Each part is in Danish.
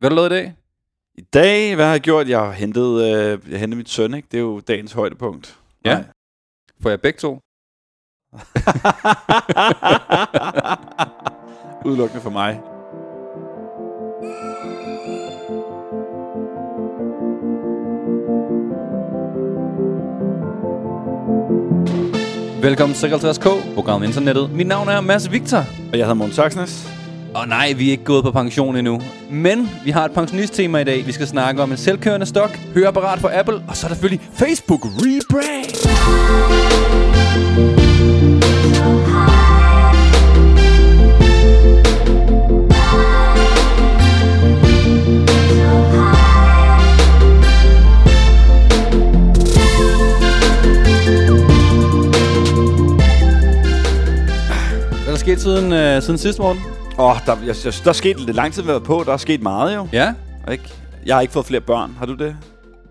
Hvad har du lavet i dag? I dag, hvad har jeg gjort? Jeg har hentet, øh, jeg hentet mit søn, ikke? Det er jo dagens højdepunkt. Ja. Nej. Får jeg begge to? Udelukkende for mig. Velkommen til 56K, programmet Internettet. Mit navn er Mads Victor. Og jeg hedder Måns Saxnes. Og oh, nej, vi er ikke gået på pension endnu. Men vi har et pensionisttema i dag. Vi skal snakke om en selvkørende stok, høreapparat for Apple, og så er der selvfølgelig Facebook Rebrand. Hvad er der sket siden, øh, siden sidst, morgen? Åh, oh, der, jeg, jeg, der er sket lidt lang tid, vi har været på. Der er sket meget jo. Ja, Ikke? Jeg har ikke fået flere børn. Har du det?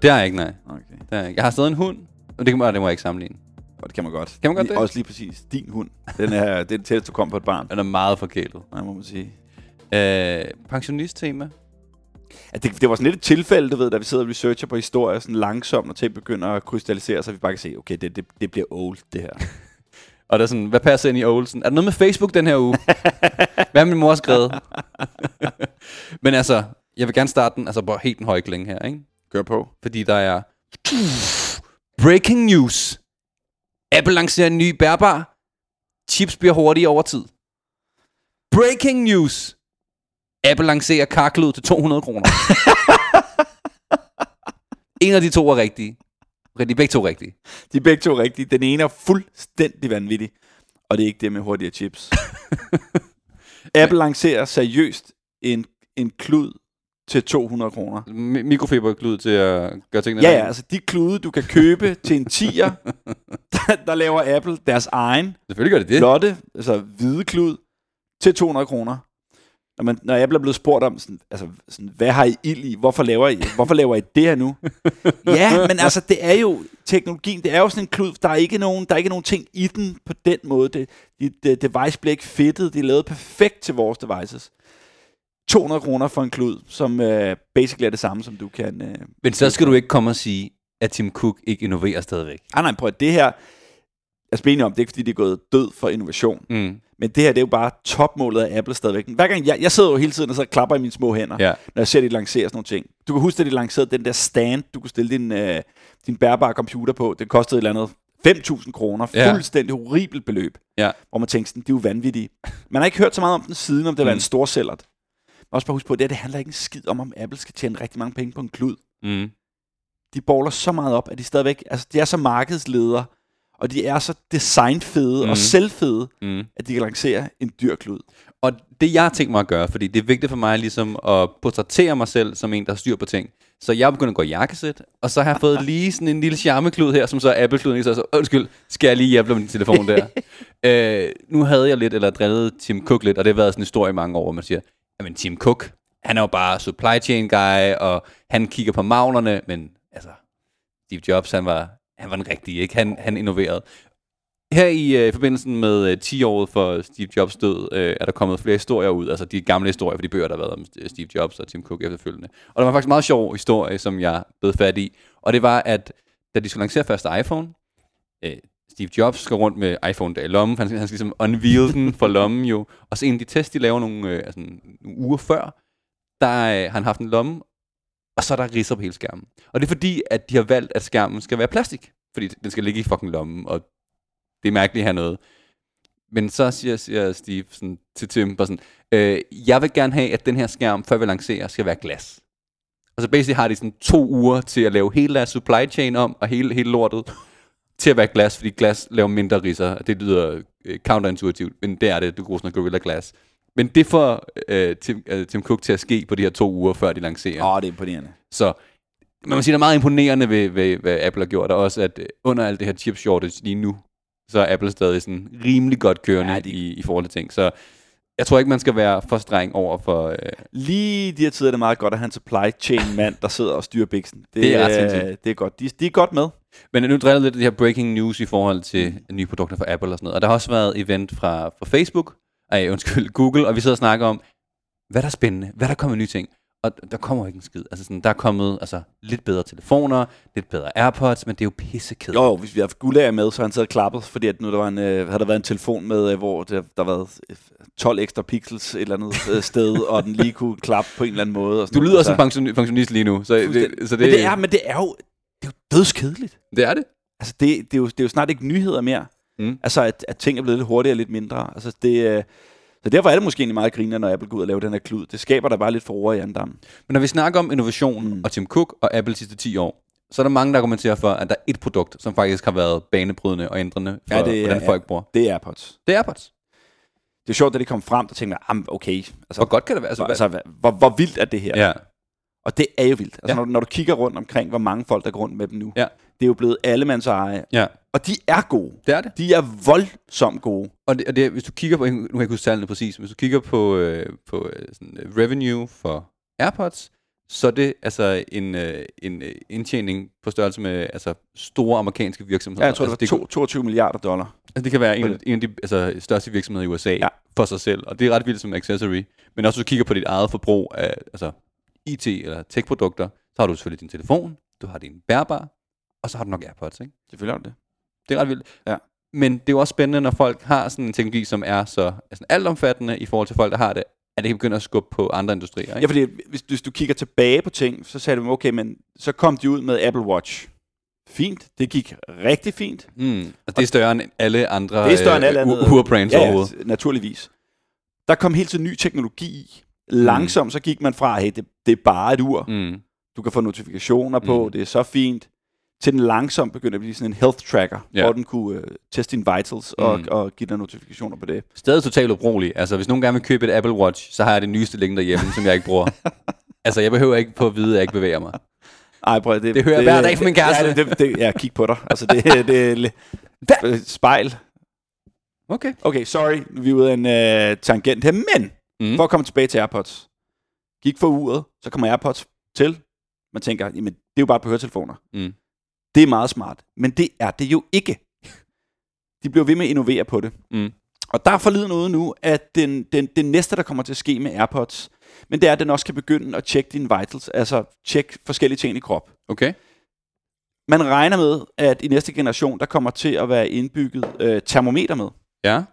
det har jeg ikke, nej. Okay. Det har jeg, ikke. jeg har stadig en hund, og det, kan, det må jeg ikke sammenligne. Og det kan man godt. Kan man godt lige, det? Også lige præcis. Din hund. Den er, det er det tætteste, du kommer på et barn. Den er meget forkælet. Nej, må man sige. Øh, pensionisttema. Ja, det, det var sådan lidt et tilfælde, du ved, da vi sidder og researcher på historie, sådan langsomt, når ting begynder at krystallisere, så vi bare kan se, okay, det, det, det bliver old, det her. Og der er sådan, hvad passer ind i Olsen? Er der noget med Facebook den her uge? hvad har min mor skrevet? Men altså, jeg vil gerne starte den, altså på helt en høj klinge her, ikke? Gør på. Fordi der er breaking news. Apple lancerer en ny bærbar. Chips bliver hurtige over tid. Breaking news. Apple lancerer karklud til 200 kroner. en af de to er rigtige. De er begge to rigtige. De er begge to rigtige. Den ene er fuldstændig vanvittig, og det er ikke det med hurtigere chips. Apple lancerer seriøst en, en klud til 200 kroner. Mi- mikrofiberklud til at gøre tingene Ja, ja, altså de klude, du kan købe til en tier, der, der laver Apple deres egen Selvfølgelig gør det det. flotte, altså hvide klud, til 200 kroner. Når, man, når Apple er blevet spurgt om, sådan, altså, sådan, hvad har I ild i? Hvorfor laver I, hvorfor laver I det her nu? ja, men altså, det er jo teknologien, det er jo sådan en klud, der er ikke nogen, der er ikke nogen ting i den på den måde. Det, det, det device bliver ikke fedtet, det er lavet perfekt til vores devices. 200 kroner for en klud, som uh, basically er det samme, som du kan... Uh, Men så skal du ikke komme og sige, at Tim Cook ikke innoverer stadigvæk. ah, nej, prøv at det her... Jeg er enige om, det er ikke fordi, det er gået død for innovation. Mm. Men det her, det er jo bare topmålet af Apple stadigvæk. Hver gang jeg, jeg sidder jo hele tiden og så klapper i mine små hænder, Ja. når jeg ser, de lancerer sådan nogle ting. Du kan huske, at de lancerede den der stand, du kunne stille din, øh, din bærbare computer på. Det kostede et eller andet 5.000 kroner. Ja. Fuldstændig horribelt beløb. Ja. Hvor man tænkte sådan, det er jo vanvittigt. Man har ikke hørt så meget om den siden, om det var Mm. en stor sælgert. Man også bare huske på, at det, her, det handler ikke en skid om, om Apple skal tjene rigtig mange penge på en klud. Mm. De bowler så meget op, at de stadigvæk, altså de er så markedsledere, og de er så designfede Mm. og selvfede, Mm. at de kan lancere en dyr klud. Og det jeg har tænkt mig at gøre, fordi det er vigtigt for mig ligesom at portrættere mig selv som en, der har styr på ting. Så jeg er begyndt at gå i jakkesæt, og så har jeg fået lige sådan en lille charmeklud her, som så er Apple-kluden, så, så undskyld, skal jeg lige hjælpe min telefon der. øh, nu havde jeg lidt, eller drillet Tim Cook lidt, og det har været sådan en historie i mange år, hvor man siger, jamen Tim Cook, han er jo bare supply chain guy, og han kigger på magnerne, men altså, Steve Jobs, han var, han var den rigtige, ikke? Han, han innoverede. Her i øh, forbindelsen med øh, 10-året for Steve Jobs død, øh, er der kommet flere historier ud, altså de gamle historier for de bøger, der har været om øh, Steve Jobs og Tim Cook efterfølgende. Og der var faktisk en meget sjov historie, som jeg blev fat i, og det var, at da de skulle lancere første iPhone, øh, Steve Jobs skal rundt med iPhone der i lommen, han skal, han skal ligesom unveil den for lommen jo, og så en af de tests, de laver nogle, øh, altså, nogle uger før, der øh, har han haft en lomme, og så er der ridser på hele skærmen. Og det er fordi, at de har valgt, at skærmen skal være plastik, fordi den skal ligge i fucking lommen, og det er mærkeligt her noget. Men så siger, siger Steve sådan, til Tim bare sådan, øh, jeg vil gerne have, at den her skærm, før vi lancerer, skal være glas. Og så basically har de sådan to uger til at lave hele deres supply chain om, og hele, hele lortet, til at være glas, fordi glas laver mindre risser. Det lyder øh, counterintuitivt, men det er det, du bruger sådan noget Gorilla Glass. Men det får øh, Tim, øh, Tim Cook til at ske på de her to uger, før de lancerer. Åh, oh, det er imponerende. Så man må sige, det er meget imponerende ved, ved hvad Apple har gjort, og også at øh, under alt det her chip shortage lige nu, så er Apple stadig sådan rimelig godt kørende Ja, de- i, i forhold til ting. Så jeg tror ikke, man skal være for streng over for... Øh, Lige i de her tider er det meget godt at have en supply chain mand, der sidder og styrer biksen. Det, Det er ret øh. Det er godt. De, de er godt med. men nu driller lidt det her breaking news i forhold til nye produkter fra Apple og sådan noget. Og der har også været event fra, fra Facebook, ej, undskyld, Google, og vi sidder og snakker om, hvad der er spændende, hvad der kommer nye ting. Og der kommer ikke en skid. Altså sådan, der er kommet altså, lidt bedre telefoner, lidt bedre AirPods, men det er jo pissekedeligt. Jo, jo, hvis vi har haft Gulager med, så han taget klappet, fordi at nu der var en, øh, havde der været en telefon med, øh, hvor der, der var 12 ekstra pixels et eller andet øh, sted, og den lige kunne klappe på en eller anden måde. Og sådan Du noget. lyder Altså, som pension, pensionist lige nu, så det, så det, men det er, men det er jo, det er jo dødskedeligt. det er det. Altså, det, det, er jo, det er jo snart ikke nyheder mere. Mm. Altså, at, at ting er blevet lidt hurtigere og lidt mindre. Altså, det, øh, så derfor er det måske egentlig meget griner, når Apple går ud og laver den her klud. Det skaber der bare lidt for ord i andam. Men når vi snakker om innovation Mm. og Tim Cook og Apple de sidste 10 år, så er der mange, der argumenterer for, at der er et produkt, som faktisk har været banebrydende og ændrende for, Ja, ja, det det, er- hvordan folk bruger. Det er AirPods. Det er AirPods. Det er sjovt, da det kom frem, der tænkte jeg, "Am, okay. Altså, Hvor godt kan det være? altså, Altså, altså, hvor, hvor vildt er det her? ja. Og det er jo vildt. Altså, Ja. når, når du kigger rundt omkring, hvor mange folk, der går rundt med dem nu. Ja. Det er jo blevet allemands eje. ja, Og de er gode. det er det. De er voldsomt gode. Og det, og det hvis du kigger på, nu kan jeg ikke huske tallene præcis, hvis du kigger på, øh, på øh, sådan, øh, revenue for AirPods, så er det altså en, øh, en øh, indtjening på størrelse med altså, store amerikanske virksomheder. Ja, jeg tror, altså, det var to, 22 milliarder dollar. Altså, det kan være en, en af de altså, største virksomheder i USA ja. for sig selv, og det er ret vildt som accessory. Men også hvis du kigger på dit eget forbrug af altså, IT- eller tech-produkter, så har du selvfølgelig din telefon, du har din bærbar, og så har du nok AirPods, ikke? Selvfølgelig er det det. Det er ret vildt. Ja. Men det er jo også spændende, når folk har sådan en teknologi, som er så altså, altomfattende i forhold til folk, der har det, at det kan begynde at skubbe på andre industrier. Ikke? Ja, fordi hvis, hvis du kigger tilbage på ting, så sagde du, okay, men så kom de ud med Apple Watch. Fint. Det gik rigtig fint. Mm. Altså, det er større end alle andre Det er større end alle andre. uh, brands ja, overhovedet. ja, naturligvis. Der kom helt til ny teknologi i. Langsomt så gik man fra, hey, det, det er bare et ur. Mm. Du kan få notifikationer på, Mm. det er så fint. Til den langsomt begyndte at blive sådan en health tracker, Ja. hvor den kunne uh, teste dine vitals og, Mm. og give dig notifikationer på det. Stadig totalt ubrugelig. Altså, hvis nogen gerne vil købe et Apple Watch, så har jeg det nyeste liggende derhjemme, som jeg ikke bruger. altså, jeg behøver ikke på at vide, at jeg ikke bevæger mig. Ej, prøv, det, Det hører jeg hver dag fra min kæreste. Ja, det, det, ja, kig på dig. Altså, det, det er øh, spejl. Okay. Okay, sorry, nu er vi ude af en uh, tangent her, men Mm. for at komme tilbage til AirPods. Gik for uret, så kommer AirPods til. Man tænker, jamen, det er jo bare på høretelefoner. Mm. Det er meget smart, men det er det jo ikke. De bliver ved med at innovere på det. Mm. Og der er forleden ude nu, at den, den, det næste, der kommer til at ske med AirPods, men det er, at den også kan begynde at tjekke dine vitals, altså tjekke forskellige ting i krop. Okay. Man regner med, at i næste generation, der kommer til at være indbygget øh, termometer med. Ja.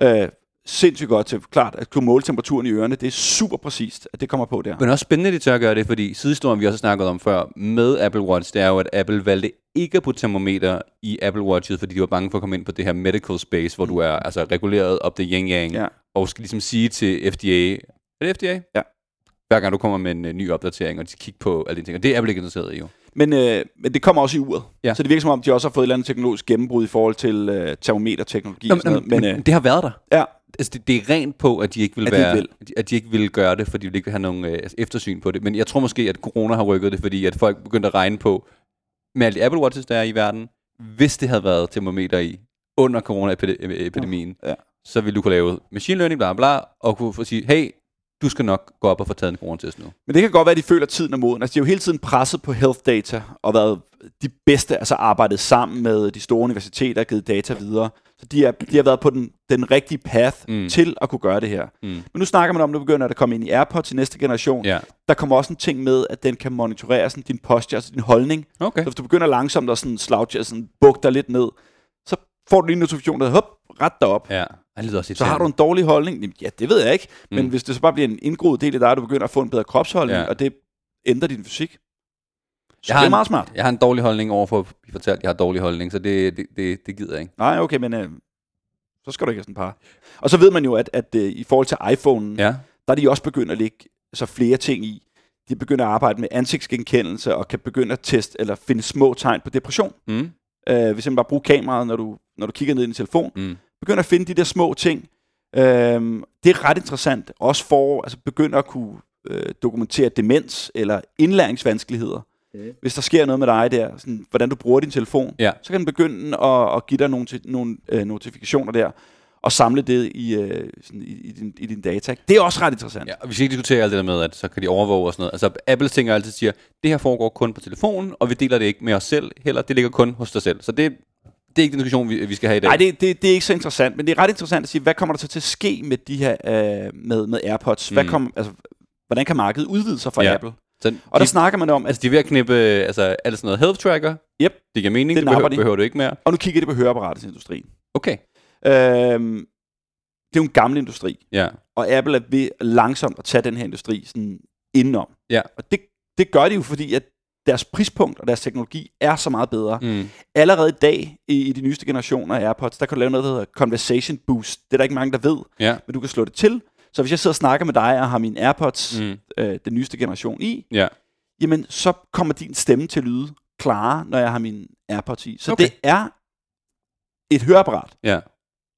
Øh, sindssygt godt til, klart, at kunne måle temperaturen i ørerne, det er super præcist, at det kommer på der. Men også spændende, at de tør at gøre det, fordi sidehistorien, vi også snakket om før, med Apple Watch, det er jo, at Apple valgte ikke at putte termometer i Apple Watches, fordi de var bange for at komme ind på det her medical space, hvor du er altså reguleret op det yin-yang, Ja. og skal ligesom sige til FDA, er det FDA? Ja. Hver gang du kommer med en uh, ny opdatering, og de kigger på alle de ting, og det er Apple ikke interesseret i jo. Men, øh, men det kommer også i uret. Ja. Så det virker som om, de også har fået et eller andet teknologisk gennembrud i forhold til øh, termometerteknologi. og sådan noget. men, Men, men øh, det har været der. ja, Altså, det, det er rent på, at de ikke vil At de ikke være, vil. at de- de ikke vil gøre det, fordi de vil ikke vil have nogen øh, altså eftersyn på det. Men jeg tror måske, at corona har rykket det, fordi at folk begyndte at regne på, med alle de Apple Watches, der er i verden, hvis det havde været termometer i under corona-epidemien, Ja. så ville du kunne lave machine learning, bla bla, og kunne få sige, hey, du skal nok gå op og få taget en coronatest nu. men det kan godt være, at de føler, at tiden er moden. Altså, de har jo hele tiden presset på health data, og været de bedste, altså arbejdet sammen med de store universiteter og givet data videre. Så de, er, de har været på den, den rigtige path Mm. til at kunne gøre det her. Mm. Men nu snakker man om, at nu begynder at det komme ind i AirPods i næste generation. Ja. Der kommer også en ting med, at den kan monitorere sådan, din posture, altså din holdning. Okay. Så hvis du begynder langsomt at sådan slouche, altså sådan bukke dig lidt ned, så får du lige en notifikation, der hop, ret dig op. Ja, det lyder også Så har du en dårlig holdning. Ja, det ved jeg ikke. Men Mm. hvis det så bare bliver en indgroet del af dig, og du begynder at få en bedre kropsholdning, ja. og det ændrer din fysik. Så Jeg har det er en- meget smart. Jeg har en dårlig holdning overfor at blive fortalt, at jeg har dårlig holdning, så det, det, det, det gider jeg ikke. Nej, okay, men øh, så skal du ikke have sådan et par. Og så ved man jo, at, at øh, i forhold til iPhone'en, Ja. der er de også begyndt at lægge så flere ting i. De begynder at arbejde med ansigtsgenkendelse, og kan begynde at teste, eller finde små tegn på depression. Mm. Øh, hvis man bare bruger kameraet, når du, når du kigger ned i din telefon. Mm. begynder at finde de der små ting. Øhm, det er ret interessant. Også for altså begynder at kunne øh, dokumentere demens eller indlæringsvanskeligheder. Okay. Hvis der sker noget med dig der, sådan, hvordan du bruger din telefon, Ja. så kan den begynde at, at give dig nogle, nogle øh, notifikationer der, og samle det i, øh, sådan, i, i, din, i din data. Det er også ret interessant. Ja, og vi skal ikke diskutere alt det der med, at så kan de overvåge og sådan noget. Altså, Apple tænker altid siger, det her foregår kun på telefonen, og vi deler det ikke med os selv heller. Det ligger kun hos dig selv. Så det, det er ikke den diskussion, vi, vi skal have i dag. Nej, det, det, det er ikke så interessant, men det er ret interessant at sige, hvad kommer der så til at ske med de her øh, med, med AirPods? Hvad Mm. kommer, altså, hvordan kan markedet udvide sig for Ja. Apple? Så Og der de, snakker man om, at altså, de er ved at knippe, altså, er det sådan noget health tracker? Yep. Det giver mening, Det det, behøver, de. behøver du ikke mere. og nu kigger de på høreapparatelsindustrien. Okay, Øhm, det er jo en gammel industri, ja. og Apple er ved langsomt at tage den her industri sådan indenom. Ja. Og det, det gør de jo, fordi at deres prispunkt og deres teknologi er så meget bedre. Mm. Allerede i dag, i, i de nyeste generationer af AirPods, der kan du lave noget, der hedder Conversation Boost. Det er der ikke mange, der ved, Ja. men du kan slå det til. Så hvis jeg sidder og snakker med dig og har min AirPods, mm. Øh, den nyeste generation i, Ja. jamen så kommer din stemme til at lyde klarere, når jeg har min AirPods i. Så Okay. det er et høreapparat, Ja.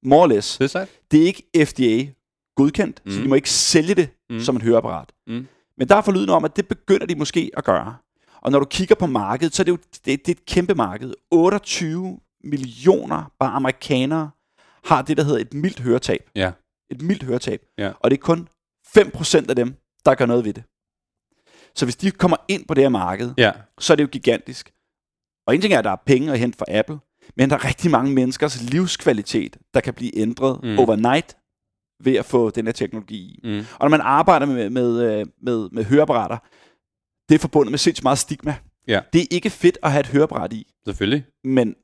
more or less. Det er sejt. Det er ikke FDA godkendt, mm. så de må ikke sælge det. Mm. som et høreapparat. Mm. Men der er forlyden om, at det begynder de måske at gøre. Og når du kigger på markedet, så er det jo det, det er et kæmpe marked. 28 millioner bare amerikanere har det, der hedder et mildt høretab. Ja. Et mildt høretab. Ja. Og det er kun 5% af dem, der gør noget ved det. Så hvis de kommer ind på det her marked, Ja. så er det jo gigantisk. Og en ting er, at der er penge at hente for Apple, men der er rigtig mange menneskers livskvalitet, der kan blive ændret Mm. mm. overnight ved at få den her teknologi i. Mm. Og når man arbejder med, med, øh, med, med høreapparater, det er forbundet med sindssygt meget stigma. Ja. Det er ikke fedt at have et høreapparat i, Selvfølgelig. men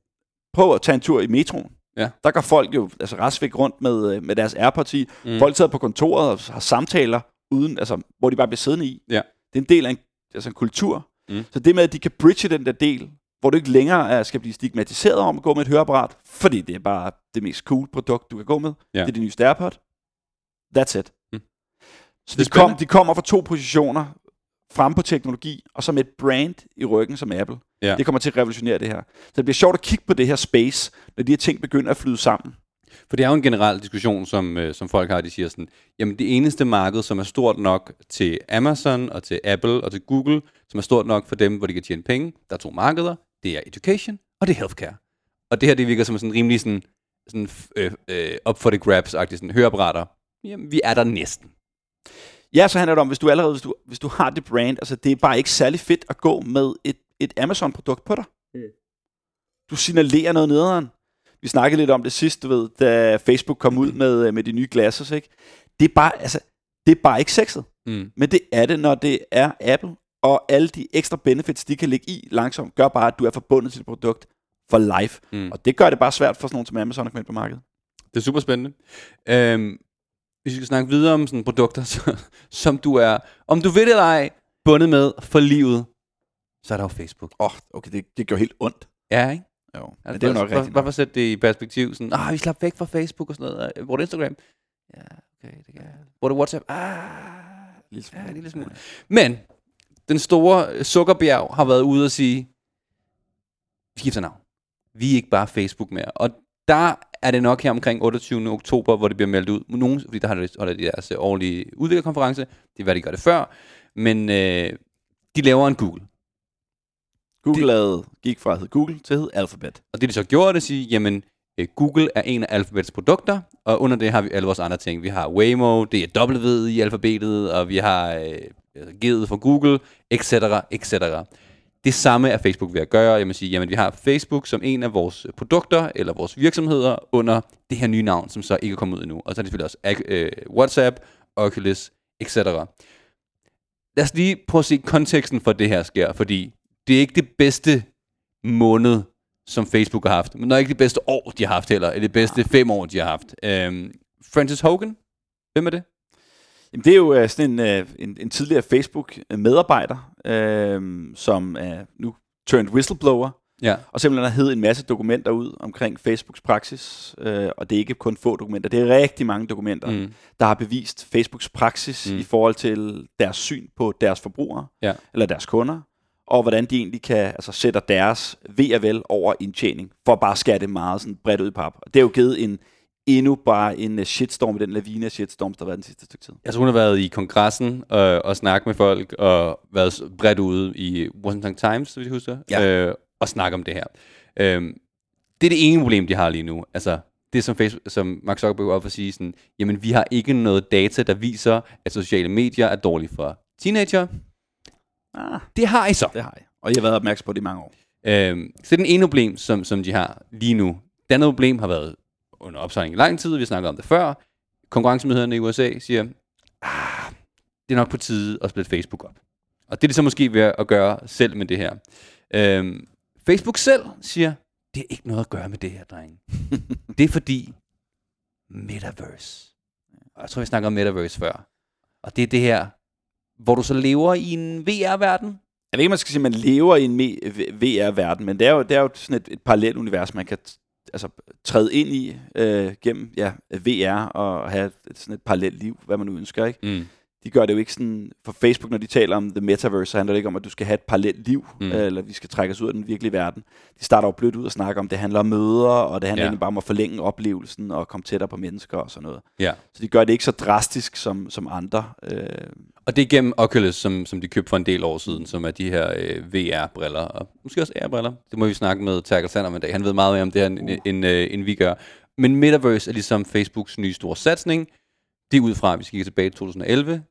prøv at tage en tur i metroen. Ja. Der går folk jo altså restvæk rundt med, øh, med deres AirPods i. Mm. Folk sidder på kontoret og har samtaler, uden, altså, hvor de bare bliver siddende i. Ja. Det er en del af en, altså en kultur. Mm. Så det med, at de kan bridge den der del, hvor du ikke længere er, skal blive stigmatiseret om at gå med et høreapparat, fordi det er bare det mest cool produkt, du kan gå med. Ja. Det er det nyeste AirPod. That's it. Mm. Så Det de, kom, de kommer fra to positioner, frem på teknologi, og så med et brand i ryggen som Apple. Ja. Det kommer til at revolutionere det her. Så det bliver sjovt at kigge på det her space, når de her ting begynder at flyde sammen. For det er jo en generel diskussion, som, øh, som folk har. De siger sådan, jamen det eneste marked, som er stort nok til Amazon og til Apple og til Google, som er stort nok for dem, hvor de kan tjene penge, der er to markeder. Det er education, og det er healthcare. Og det her, det virker som sådan rimelig sådan, sådan øh, øh, up for the grabs-agtigt, sådan høreapparater. Jamen, vi er der næsten. Ja, så handler det om, hvis du allerede, hvis du, hvis du har det brand, altså det er bare ikke særlig fedt at gå med et, et Amazon-produkt på dig. Mm. Du signalerer noget nederen. Vi snakkede lidt om det sidst, du ved, da Facebook kom ud med, med de nye glasses, ikke? Det er bare, altså, det er bare ikke sexet. Mm. Men det er det, når det er Apple, og alle de ekstra benefits, de kan lægge i langsomt, gør bare, at du er forbundet til det produkt for life. Mm. Og det gør det bare svært for sådan nogen som Amazon at komme ind på markedet. Det er super spændende. Øhm, hvis vi skal snakke videre om sådan produkter, så, som du er, om du ved det eller ej, bundet med for livet, så er der jo Facebook. Åh, oh, okay, det, det gør helt ondt. Ja, ikke? Jo, Altså, men det er jo nok rigtigt. Bare nok. for at sætte det i perspektiv, sådan, ah, vi slap væk fra Facebook og sådan noget. Øh, Hvor er det Instagram? Ja, okay, det kan jeg. Hvor er det WhatsApp? Ah, Lille smule. ja, lille smule. Men, den store sukkerbjerg har været ude og sige, vi skifter navn. Vi er ikke bare Facebook mere. Og der er det nok her omkring 28. oktober, hvor det bliver meldt ud. Nogen, fordi der har de, holder de deres øh, årlige udviklerkonference. Det er, hvad de gør det før. Men øh, de laver en Google. Google lavede, gik fra at hedde Google til at hedde Alphabet. Og det de så gjorde, det at sige, jamen, øh, Google er en af Alphabets produkter, og under det har vi alle vores andre ting. Vi har Waymo, det er W'et i alfabetet, og vi har øh, G'et for Google, etc., etc. Det samme er Facebook ved at gøre. Jeg må sige, jamen, vi har Facebook som en af vores øh, produkter, eller vores virksomheder, under det her nye navn, som så ikke er kommet ud endnu. Og så er det selvfølgelig også øh, WhatsApp, Oculus, etc. Lad os lige prøve at se konteksten for det her sker, fordi det er ikke det bedste måned, som Facebook har haft. Men nok ikke det bedste år, de har haft heller. Eller det bedste fem år, de har haft. Øhm, Francis Hogan, hvem er det? Jamen, det er jo øh, sådan en, øh, en, en tidligere Facebook-medarbejder, øh, som er nu turned whistleblower, Ja. og simpelthen har heddet en masse dokumenter ud omkring Facebooks praksis, øh, og det er ikke kun få dokumenter, det er rigtig mange dokumenter, mm. Der har bevist Facebooks praksis Mm. i forhold til deres syn på deres forbrugere, Ja. eller deres kunder, og hvordan de egentlig kan altså, sætte deres ved og vel over indtjening, for bare at skære det meget sådan bredt ud i pap. Og det er jo givet en endnu bare en øh, shitstorm i den lavine af shitstorms, der har været den sidste stykke tid. Altså hun har været i kongressen øh, og snakket med folk, og været bredt ude i Washington Times, vidt jeg husker, Ja. øh, og snakke om det her. Øhm, det er det ene problem, de har lige nu. Altså, det som, Facebook, som Mark Zuckerberg var op at sige, sådan, jamen vi har ikke noget data, der viser, at sociale medier er dårlige for teenager. Ah, Det har I så. det har jeg. Og jeg har været opmærksom på det i mange år. Øhm, så det er den ene problem, som, som de har lige nu. Det andet problem har været under opsejling i lang tid, vi snakkede om det før. Konkurrencemyndighederne i USA siger, ah, det er nok på tide at splitte Facebook op. Og det er det så måske ved at gøre selv med det her. Øhm, Facebook selv siger, det er ikke noget at gøre med det her, drenge. det er fordi Metaverse. Og jeg tror, vi snakker om Metaverse før. Og det er det her, hvor du så lever i en VR-verden. Jeg ved ikke, man skal sige, at man lever i en VR-verden, men det er jo, det er jo sådan et, et parallelt univers, man kan altså, træde ind i øh, gennem ja, VR og have et, sådan et parallelt liv, hvad man nu ønsker. Ikke? Mm. De gør det jo ikke sådan, for Facebook, når de taler om the metaverse, så handler det ikke om, at du skal have et parallelt liv, mm. øh, eller vi skal trække os ud af den virkelige verden. De starter jo blødt ud og snakker om, det handler om møder, og det handler ja. egentlig bare om at forlænge oplevelsen og komme tættere på mennesker og sådan noget. Ja. Så de gør det ikke så drastisk som, som andre. Øh. Og det er gennem Oculus, som, som de købte for en del år siden, som er de her øh, VR-briller, og måske også AR-briller. Det må vi snakke med Terkel Sander om en dag. Han ved meget mere om det her, end, uh. end, øh, end vi gør. Men Metaverse er ligesom Facebooks nye store satsning. Det er ud fra, at vi skal tilbage til 2011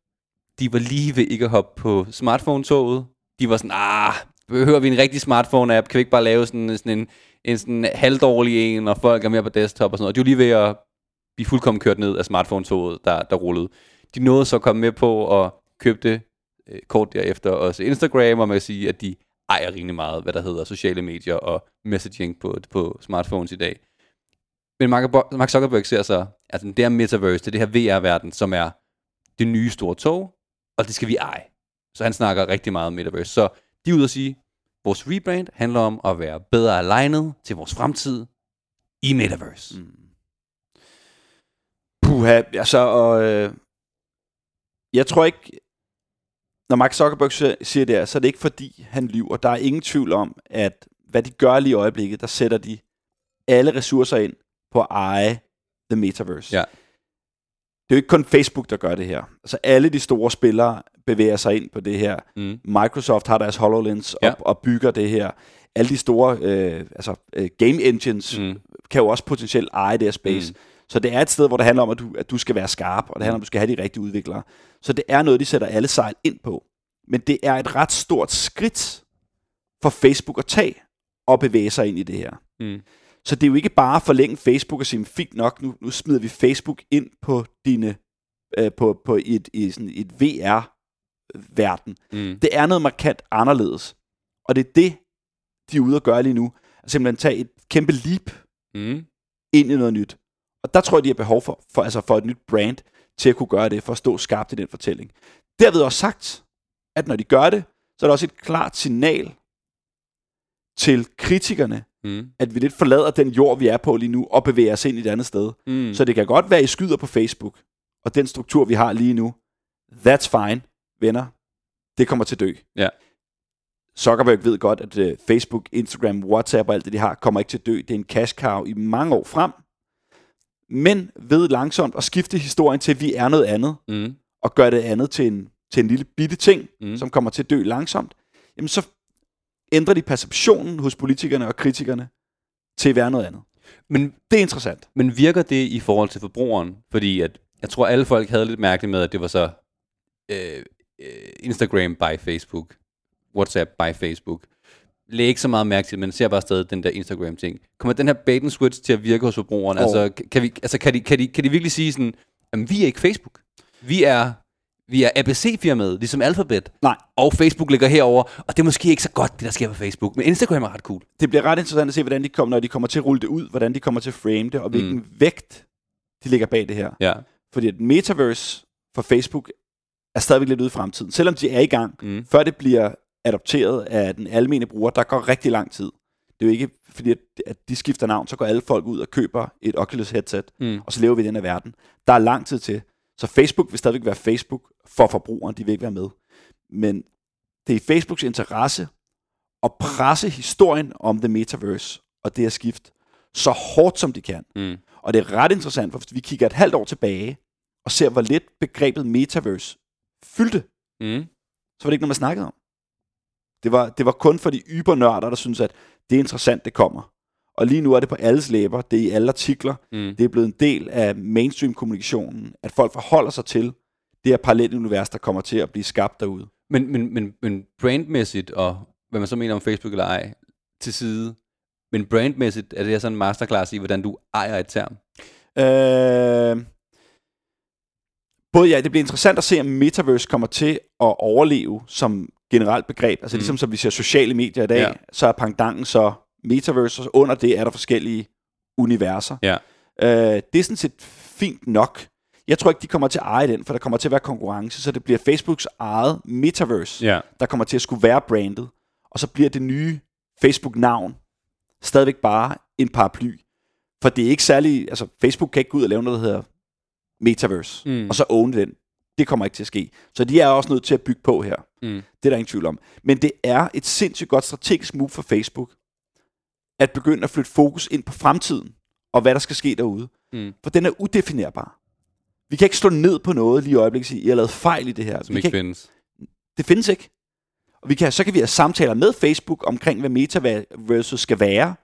de var lige ved ikke at hoppe på smartphone-toget. De var sådan, ah, behøver vi en rigtig smartphone-app? Kan vi ikke bare lave sådan, sådan en, en sådan halvdårlig en, og folk er mere på desktop og sådan noget. De var lige ved at blive fuldkommen kørt ned af smartphone-toget, der, der rullede. De nåede så at komme med på og købte øh, kort derefter også Instagram, og man kan sige, at de ejer rimelig meget, hvad der hedder sociale medier og messaging på, på smartphones i dag. Men Mark Zuckerberg ser så, altså at den der metaverse, det er det her VR-verden, som er det nye store tog, og det skal vi eje. Så han snakker rigtig meget om Metaverse. Så de er ude at sige, vores rebrand handler om at være bedre alignet til vores fremtid i Metaverse. Mm. Puha, altså, og øh, jeg tror ikke, når Mark Zuckerberg siger det, så er det ikke fordi, han lyver. Der er ingen tvivl om, at hvad de gør lige i øjeblikket, der sætter de alle ressourcer ind på at eje The Metaverse. Ja det er jo ikke kun Facebook, der gør det her. Altså alle de store spillere bevæger sig ind på det her. Mm. Microsoft har deres HoloLens ja. op og bygger det her. Alle de store øh, altså, øh, game engines mm. kan jo også potentielt eje det her space. Mm. Så det er et sted, hvor det handler om, at du, at du skal være skarp, og det handler om, at du skal have de rigtige udviklere. Så det er noget, de sætter alle sejl ind på. Men det er et ret stort skridt for Facebook at tage og bevæge sig ind i det her. Mm. Så det er jo ikke bare at forlænge Facebook og sige, fint nok, nu, nu smider vi Facebook ind på dine øh, på, på et, i sådan et VR-verden. Mm. Det er noget markant anderledes. Og det er det, de er ude at gøre lige nu. At simpelthen tage et kæmpe leap mm. ind i noget nyt. Og der tror jeg, de har behov for, for, altså for et nyt brand til at kunne gøre det, for at stå skarpt i den fortælling. Derved også sagt, at når de gør det, så er der også et klart signal til kritikerne mm. at vi lidt forlader den jord, vi er på lige nu, og bevæger os ind i et andet sted. Mm. Så det kan godt være, I skyder på Facebook, og den struktur, vi har lige nu, that's fine, venner. Det kommer til at dø. Ja. Zuckerberg ved godt, at uh, Facebook, Instagram, WhatsApp og alt det, de har, kommer ikke til at dø. Det er en cash cow i mange år frem. Men ved langsomt at skifte historien til, at vi er noget andet, mm. og gøre det andet til en, til en lille bitte ting, mm. som kommer til at dø langsomt, jamen så ændrer de perceptionen hos politikerne og kritikerne til at være noget andet. Men det er interessant. Men virker det i forhold til forbrugeren? Fordi at, jeg tror, alle folk havde lidt mærkeligt med, at det var så øh, øh Instagram by Facebook, WhatsApp by Facebook. Læg ikke så meget mærke til, men ser bare stadig den der Instagram-ting. Kommer den her bait and switch til at virke hos forbrugeren? Oh. Altså, kan, vi, altså kan, de, kan, de, kan de virkelig sige sådan, at vi er ikke Facebook. Vi er vi er ABC-firmaet, ligesom Alphabet. Nej. Og Facebook ligger herover, og det er måske ikke så godt, det der sker på Facebook. Men Instagram er ret cool. Det bliver ret interessant at se, hvordan de kommer, når de kommer til at rulle det ud, hvordan de kommer til at frame det, og hvilken mm. vægt de ligger bag det her. Ja. Fordi et metaverse for Facebook er stadigvæk lidt ude i fremtiden. Selvom de er i gang, mm. før det bliver adopteret af den almene bruger, der går rigtig lang tid. Det er jo ikke fordi, at de skifter navn, så går alle folk ud og køber et Oculus headset, mm. og så lever vi i den her verden. Der er lang tid til. Så Facebook vil stadigvæk være Facebook for forbrugeren, de vil ikke være med. Men det er i Facebooks interesse at presse historien om The Metaverse og det at skifte så hårdt som de kan. Mm. Og det er ret interessant, for hvis vi kigger et halvt år tilbage og ser, hvor lidt begrebet Metaverse fyldte, mm. så var det ikke noget, man snakkede om. Det var, det var kun for de ybernørder, der synes, at det er interessant, det kommer. Og lige nu er det på alles læber, det er i alle artikler, mm. det er blevet en del af mainstream-kommunikationen, at folk forholder sig til det her parallelle univers, der kommer til at blive skabt derude. Men, men, men, men brandmæssigt, og hvad man så mener om Facebook eller ej, til side, men brandmæssigt, er det her sådan en masterclass i, hvordan du ejer et term? Øh, både ja, det bliver interessant at se, om metaverse kommer til at overleve som generelt begreb. Altså mm. ligesom som vi ser sociale medier i dag, Ja. så er pangdangen så metaverse, og under det er der forskellige universer. Ja. Øh, det er sådan set fint nok. Jeg tror ikke, de kommer til at eje den, for der kommer til at være konkurrence, så det bliver Facebooks eget metaverse, Ja. der kommer til at skulle være brandet. Og så bliver det nye Facebook-navn stadigvæk bare en paraply. For det er ikke særlig... Altså, Facebook kan ikke gå ud og lave noget, der hedder metaverse, mm. og så own den. Det kommer ikke til at ske. Så de er også nødt til at bygge på her. Mm. Det er der ingen tvivl om. Men det er et sindssygt godt strategisk move for Facebook, at begynde at flytte fokus ind på fremtiden, og hvad der skal ske derude. Mm. For den er udefinerbar. Vi kan ikke slå ned på noget lige i øjeblikket og sige, I har lavet fejl i det her. Som vi ikke kan findes. det findes ikke. Og vi kan, så kan vi have samtaler med Facebook omkring, hvad metaverset skal være.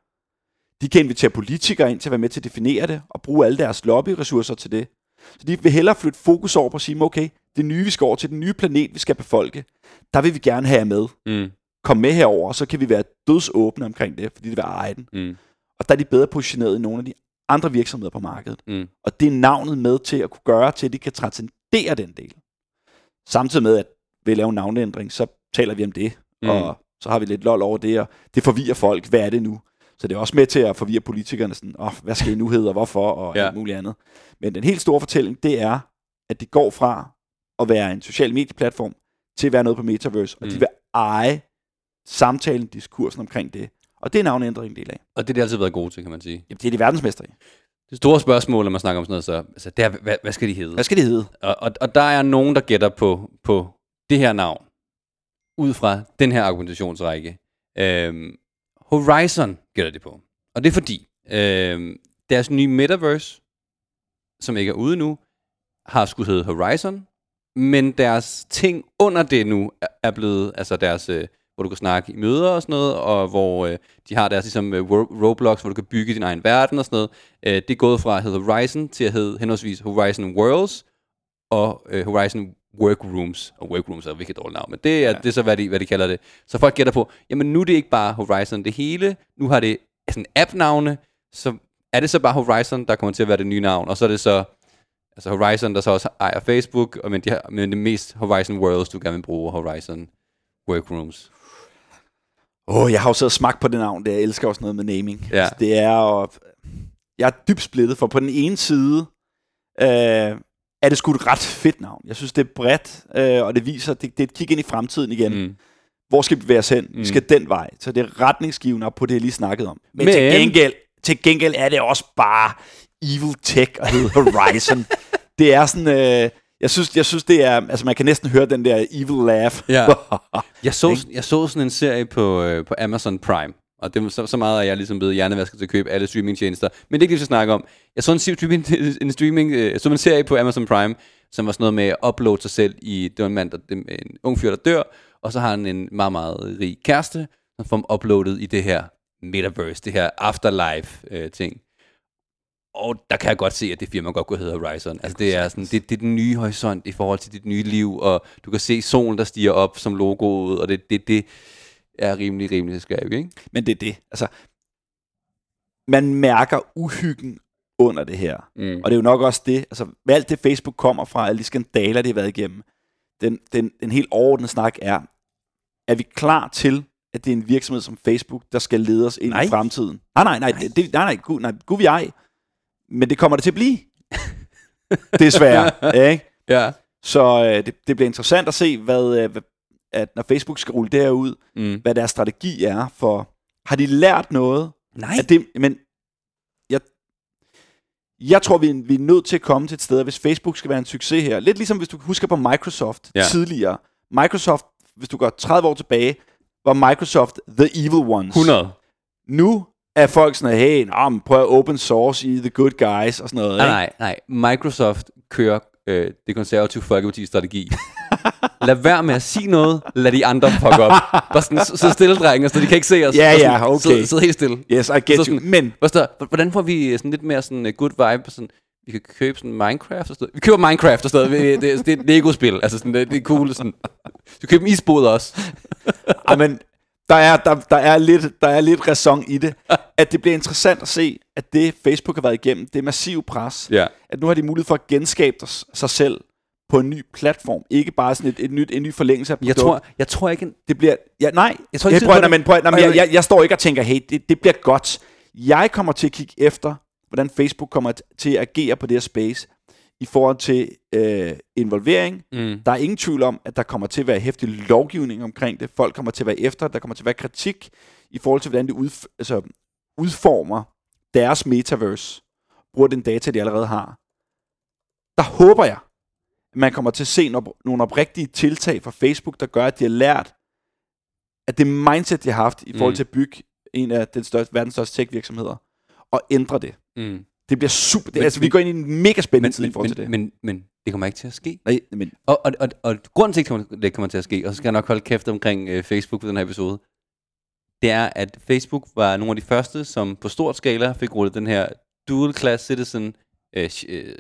De kan invitere politikere ind til at være med til at definere det, og bruge alle deres lobbyressourcer til det. Så de vil hellere flytte fokus over på at sige, okay, det nye vi skal over til, den nye planet, vi skal befolke, der vil vi gerne have jer med. Mm. Kom med herover, så kan vi være dødsåbne omkring det, fordi det vil eje den. Mm. Og der er de bedre positioneret end nogle af de andre virksomheder på markedet. Mm. Og det er navnet med til at kunne gøre til, at de kan transcendere den del. Samtidig med, at ved at lave en navneændring, så taler vi om det. Mm. Og så har vi lidt lol over det, og det forvirrer folk. Hvad er det nu? Så det er også med til at forvirre politikerne. Sådan, oh, hvad skal I nu hedde, og hvorfor, og ja. alt muligt andet. Men den helt store fortælling, det er, at det går fra at være en social medieplatform, til at være noget på Metaverse, og Mm. de vil eje samtalen, diskursen omkring det. Og det er navneændringen en del af. Og det har de altid været gode til, kan man sige. Jamen, det er de verdensmestre i. Det store spørgsmål, når man snakker om sådan noget, så altså, det er, hvad, hvad skal de hedde? Hvad skal de hedde? Og, og, og der er nogen, der gætter på, på det her navn, ud fra den her argumentationsrække. Øhm, Horizon gætter det på. Og det er fordi, øhm, deres nye metaverse, som ikke er ude nu, har skulle hedde Horizon, men deres ting under det nu er- er blevet, altså deres, øh, hvor du kan snakke i møder og sådan noget, og hvor øh, de har deres ligesom øh, Ro- Roblox, hvor du kan bygge din egen verden og sådan noget. Øh, det er gået fra at hedde Horizon til at hedde henholdsvis Horizon Worlds og øh, Horizon Workrooms. Og Workrooms er et virkelig dårligt navn, men det er. Ja. det er så, hvad de, hvad de kalder det. Så folk gætter på, jamen nu er det ikke bare Horizon det hele, nu har det sådan app-navne, så er det så bare Horizon, der kommer til at være det nye navn, og så er det så altså Horizon, der så også ejer Facebook, og men, de har, men det mest Horizon Worlds, du gerne vil bruge, Horizon Workrooms. Åh, oh, jeg har jo siddet og smagt på det navn, det jeg elsker også noget med naming. Ja. Altså, det er og Jeg er dybt splittet, for på den ene side øh, er det sgu et ret fedt navn. Jeg synes, det er bredt, øh, og det viser, det, det er et kig ind i fremtiden igen. Mm. Hvor skal vi bevæge os hen? Mm. Vi skal den vej. Så det er retningsgivende op på det, jeg lige snakkede om. Men, Men- til, gengæld, til gengæld er det også bare evil tech og Horizon. det er sådan... Øh, jeg synes, jeg synes, det er... Altså, man kan næsten høre den der evil laugh. Ja. Jeg så, jeg så sådan en serie på, øh, på Amazon Prime, og det var så, så meget, at jeg ligesom blevet hjernevasket til at købe alle streamingtjenester. Men det er ikke det, vi skal snakke om. Jeg så en, streaming, en, streaming, øh, så en serie på Amazon Prime, som var sådan noget med at uploade sig selv i... Det var en mand, der, en ung fyr, der dør, og så har han en meget, meget rig kæreste, som får ham uploadet i det her metaverse, det her afterlife-ting. Og der kan jeg godt se, at det firma godt kunne hedde Horizon. Altså det er, sådan, det, det er den nye horisont i forhold til dit nye liv, og du kan se solen, der stiger op som logoet, og det, det, det er rimelig, rimelig skævt, ikke? Men det er det. Altså, man mærker uhyggen under det her. Mm. Og det er jo nok også det, altså med alt det Facebook kommer fra, alle de skandaler, de har været igennem, den, den, den helt overordnede snak er, er vi klar til, at det er en virksomhed som Facebook, der skal lede os ind Nej. i fremtiden? Nej, nej, nej, det, det, nej, nej, gud, nej, gud vi ej. Men det kommer det til at blive. Desværre, ikke? Ja. Så øh, det, det bliver interessant at se, hvad, øh, at når Facebook skal rulle det her ud, Mm. hvad deres strategi er for, har de lært noget Nej. at det, men jeg, jeg tror, vi er, vi er nødt til at komme til et sted, hvis Facebook skal være en succes her. Lidt ligesom hvis du husker på Microsoft ja. tidligere. Microsoft, hvis du går 30 år tilbage, var Microsoft the evil ones. 100. Nu er folk sådan, hey, men prøv at open source i the good guys og sådan noget. Nej, ikke? nej, nej. Microsoft kører øh, det konservative folkeparti strategi. Lad være med at sige noget, lad de andre fuck op. Bare sådan, så, så stille, drenge, så de kan ikke se os. Ja, ja, okay. Sid, sid helt stille. Yes, I Så get you. sådan- Men Hvad står, der? hvordan får vi sådan lidt mere sådan uh, good vibe? Sådan, vi kan købe sådan Minecraft og sådan. Vi køber Minecraft og sådan noget. Det, det, det er et Lego-spil. Altså sådan, det, det er cool. Sådan. Du køber en isbåd også. men der er, der, der, er lidt, der er lidt ræson i det. At det bliver interessant at se, at det Facebook har været igennem, det massive pres, Ja. at nu har de mulighed for at genskabe sig selv på en ny platform. Ikke bare sådan et, et nyt, en ny forlængelse af Jeg produkt. tror, jeg tror ikke... det bliver... Ja, nej, Jeg tror jeg, ikke, prøv, det- nej, men, prøv, nej, men jeg, jeg- jeg, jeg står ikke og tænker, hey, det, det bliver godt. Jeg kommer til at kigge efter, hvordan Facebook kommer til at agere på det her space i forhold til øh, involvering. Mm. Der er ingen tvivl om, at der kommer til at være hæftig lovgivning omkring det. Folk kommer til at være efter. Der kommer til at være kritik i forhold til, hvordan de udf- altså, udformer deres metaverse. Bruger den data, de allerede har. Der håber jeg, at man kommer til at se nogle, nogle oprigtige tiltag fra Facebook, der gør, at de har lært, at det mindset, de har haft i forhold Mm. til at bygge en af den største, verdens største tech-virksomheder, og ændre det. Mm. Det bliver super. Det, Men- altså, vi går ind i en mega spændende Men, tid i forhold til det. men, men det kommer ikke til at ske. Nej, men Og, og, og, og grunden til, at det kommer til at ske, og så skal jeg nok holde kæft omkring øh, Facebook på den her episode, det er, at Facebook var nogle af de første, som på stort skala fik rullet den her dual class citizen øh, øh,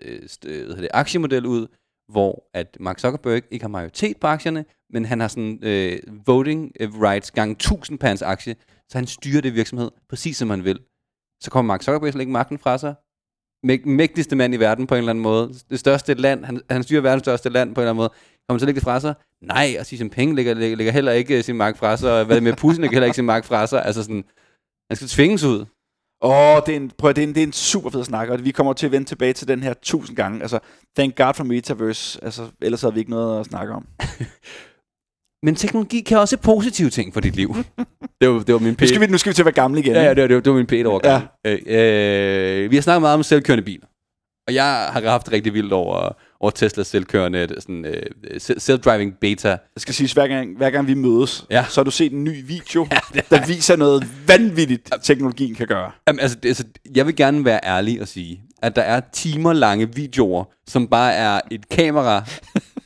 øh, hedder det, aktiemodel ud, hvor at Mark Zuckerberg ikke har majoritet på aktierne, men han har sådan øh, voting øh, rights gang 1000 per hans aktie, så han styrer det virksomhed præcis som han vil. Så kommer Mark Zuckerberg at lægge magten fra sig, mæg- mægtigste mand i verden på en eller anden måde. Det største land, han, han styrer verdens største land på en eller anden måde. Kommer han til at lægge det fra sig? Nej, og Xi Jinping lægger, lægger, lægger heller ikke sin magt fra sig, og hvad det med Putin lægger heller ikke sin magt fra sig. Altså sådan, han skal tvinges ud. Åh, det er en, prøv, det er en, det er en super fed snak, og vi kommer til at vende tilbage til den her tusind gange. Altså, thank God for Metaverse, altså, ellers havde vi ikke noget at snakke om. Men teknologi kan også positive ting for dit liv. det, var, det var min Nu skal vi, nu skal vi til at være gamle igen. Ja, ja ikke? det, var, det var min p overgang. Ja. Øh, øh, vi har snakket meget om selvkørende biler. Og jeg har haft det rigtig vildt over, over Teslas selvkørende, sådan, øh, self-driving beta. Jeg skal sige, hver gang, hver gang vi mødes, Ja. så har du set en ny video, der viser noget vanvittigt, teknologien kan gøre. Jamen, altså, det, altså, jeg vil gerne være ærlig og sige, at der er timer lange videoer, som bare er et kamera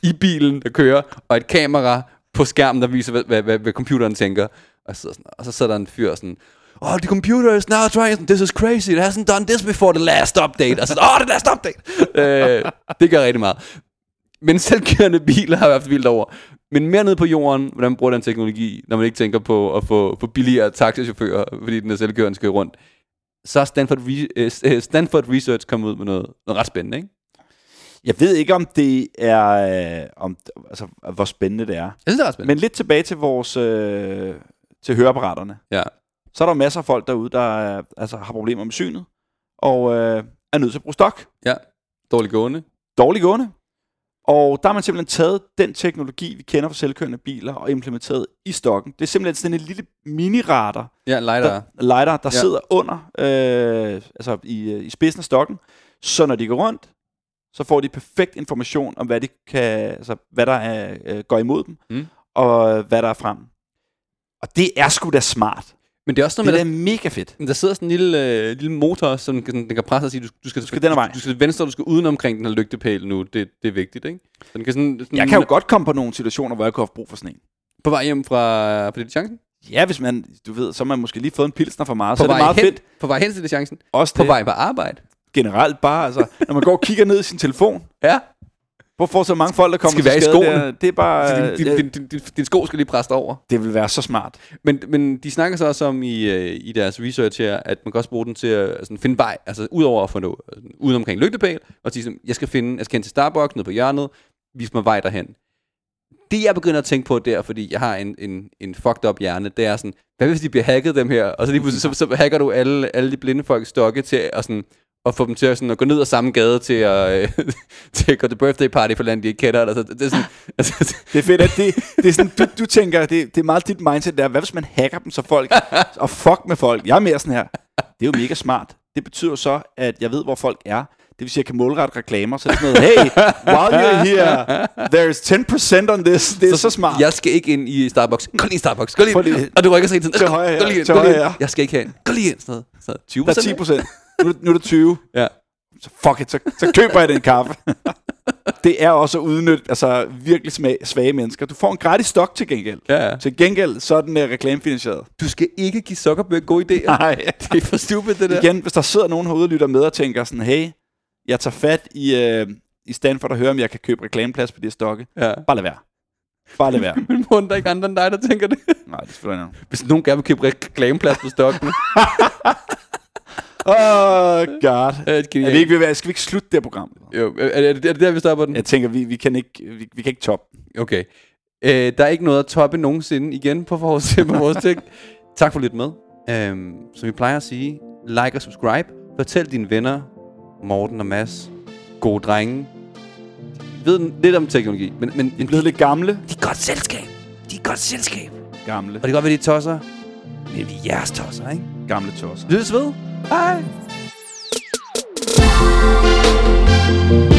i bilen, der kører, og et kamera på skærmen, der viser, hvad, hvad, hvad, hvad computeren tænker. Og så, sådan, og så sidder der en fyr sådan, Oh, the computer is now trying, this is crazy, it hasn't done this before the last update. Og så, oh, the last update. øh, det gør rigtig meget. Men selvkørende biler har jeg haft vildt over. Men mere nede på jorden, hvordan man bruger den teknologi, når man ikke tænker på at få, få billigere taxichauffører, fordi den er selvkørende skal rundt. Så er Stanford, Re- øh, Stanford Research kommet ud med noget, noget ret spændende, ikke? Jeg ved ikke, om det er, øh, om, altså, hvor spændende det er. Jeg synes, det er ret spændende. Men lidt tilbage til vores, øh, til høreapparaterne. ja. Så er der masser af folk derude, der er, altså, har problemer med synet, og øh, er nødt til at bruge stok. ja. Dårligt gående. dårligt gående. Og der har man simpelthen taget den teknologi, vi kender fra selvkørende biler, og implementeret i stokken. Det er simpelthen sådan en lille mini-radar, Ja, LiDAR. der, LiDAR, der Ja. ja. sidder under, øh, altså i, øh, i spidsen af stokken. Så når de går rundt, så får de perfekt information om, hvad, de kan, altså, hvad der er, øh, går imod dem, Mm. og hvad der er frem. Og det er sgu da smart. Men det er også Det noget er med, da mega fedt. der, der sidder sådan en lille, øh, lille motor, som kan, sådan, den kan presse og sige, du, du skal, du skal den vej. Du, du skal venstre, du skal uden omkring den her lygtepæl nu. Det, det er vigtigt, ikke? Så den kan sådan, sådan Jeg kan jo godt komme på nogle situationer, hvor jeg kunne have brug for sådan en. På vej hjem fra, fra det chancen? Ja, hvis man, du ved, så har man måske lige fået en pilsner for meget, På så er det meget hen, fedt. På vej hen til det chancen? Også På det. vej på arbejde? Generelt bare, altså, når man går og kigger ned i sin telefon, Ja. hvorfor så mange folk, der kommer skal til være i skade skoene. der, det er bare, din, din, øh, din, din, din, din sko skal lige dig over. det vil være så smart. Men, men de snakker så også om i, øh, i deres research her, at man kan også bruge den til at altså, finde vej, altså udover at få noget, altså, uden omkring lygtepæl, og sige, sådan, jeg skal finde, jeg skal hen til Starbucks nede på hjørnet, vis mig vej derhen. Det jeg begynder at tænke på der, fordi jeg har en, en, en fucked up hjerne, det er sådan, hvad hvis de bliver hacket dem her, og så lige pludselig, så, så hacker du alle, alle de blinde folk stokke til at, sådan, at få dem til at, sådan, at gå ned ad samme gade til at, øh, til at gå til birthday party for land, de ikke kender. Altså, det er sådan, altså, Det er fedt, at det, det er sådan, du, du tænker, det, det er meget dit mindset der, hvad hvis man hacker dem så folk, og fuck med folk. Jeg er mere sådan her, det er jo mega smart. Det betyder så, at jeg ved, hvor folk er. Det vil sige, at jeg kan målrette reklamer, så det er sådan noget, hey, while you're here, there's 10% on this. Det er så, så smart. Jeg skal ikke ind i Starbucks. Gå lige i Starbuks. Gå lige ind. Og du rykker sig ind. til Gå lige højre ind. her. Jeg skal ikke have Jeg Gå lige ind. Sådan noget. Så 20 Der er 10 procent. Nu, det- nu er det 20. Ja. Så fuck it, så, så køber jeg den kaffe. det er også at udnytte altså, virkelig smag, svage mennesker. Du får en gratis stok til gengæld. Ja, ja. Til gengæld, så er den uh, reklamefinansieret. Du skal ikke give Zuckerberg gode idéer. Nej. Det er for stupid, det der. Igen, hvis der sidder nogen herude og lytter med og tænker sådan, hey, jeg tager fat i, uh, i Stanford og hører, om jeg kan købe reklameplads på de her stokke. Ja. Bare lad være. Bare lad være. Men må der er ikke andre end dig, der tænker det? Nej, det er selvfølgelig noget. Hvis nogen gerne vil købe reklameplads på stokken. oh, God. Er vi ikke ved skal vi ikke slutte det her program? Jo, er, er, det, er det der, vi stopper den? Jeg tænker, vi, vi, kan, ikke, vi, vi kan ikke toppe. Okay. Øh, der er ikke noget at toppe nogensinde igen på vores, på vores ting. Tak for lidt med. Øhm, som vi plejer at sige, like og subscribe. Fortæl dine venner, Morten og Mads, gode drenge. De ved lidt om teknologi, men, men, Vi er blevet lidt gamle. de er godt selskab. De er godt selskab. Gamle. Og det kan godt være, de er tosser, men vi er jeres tosser, ikke? gamle tosser. Lyttes ved. Hej. thank you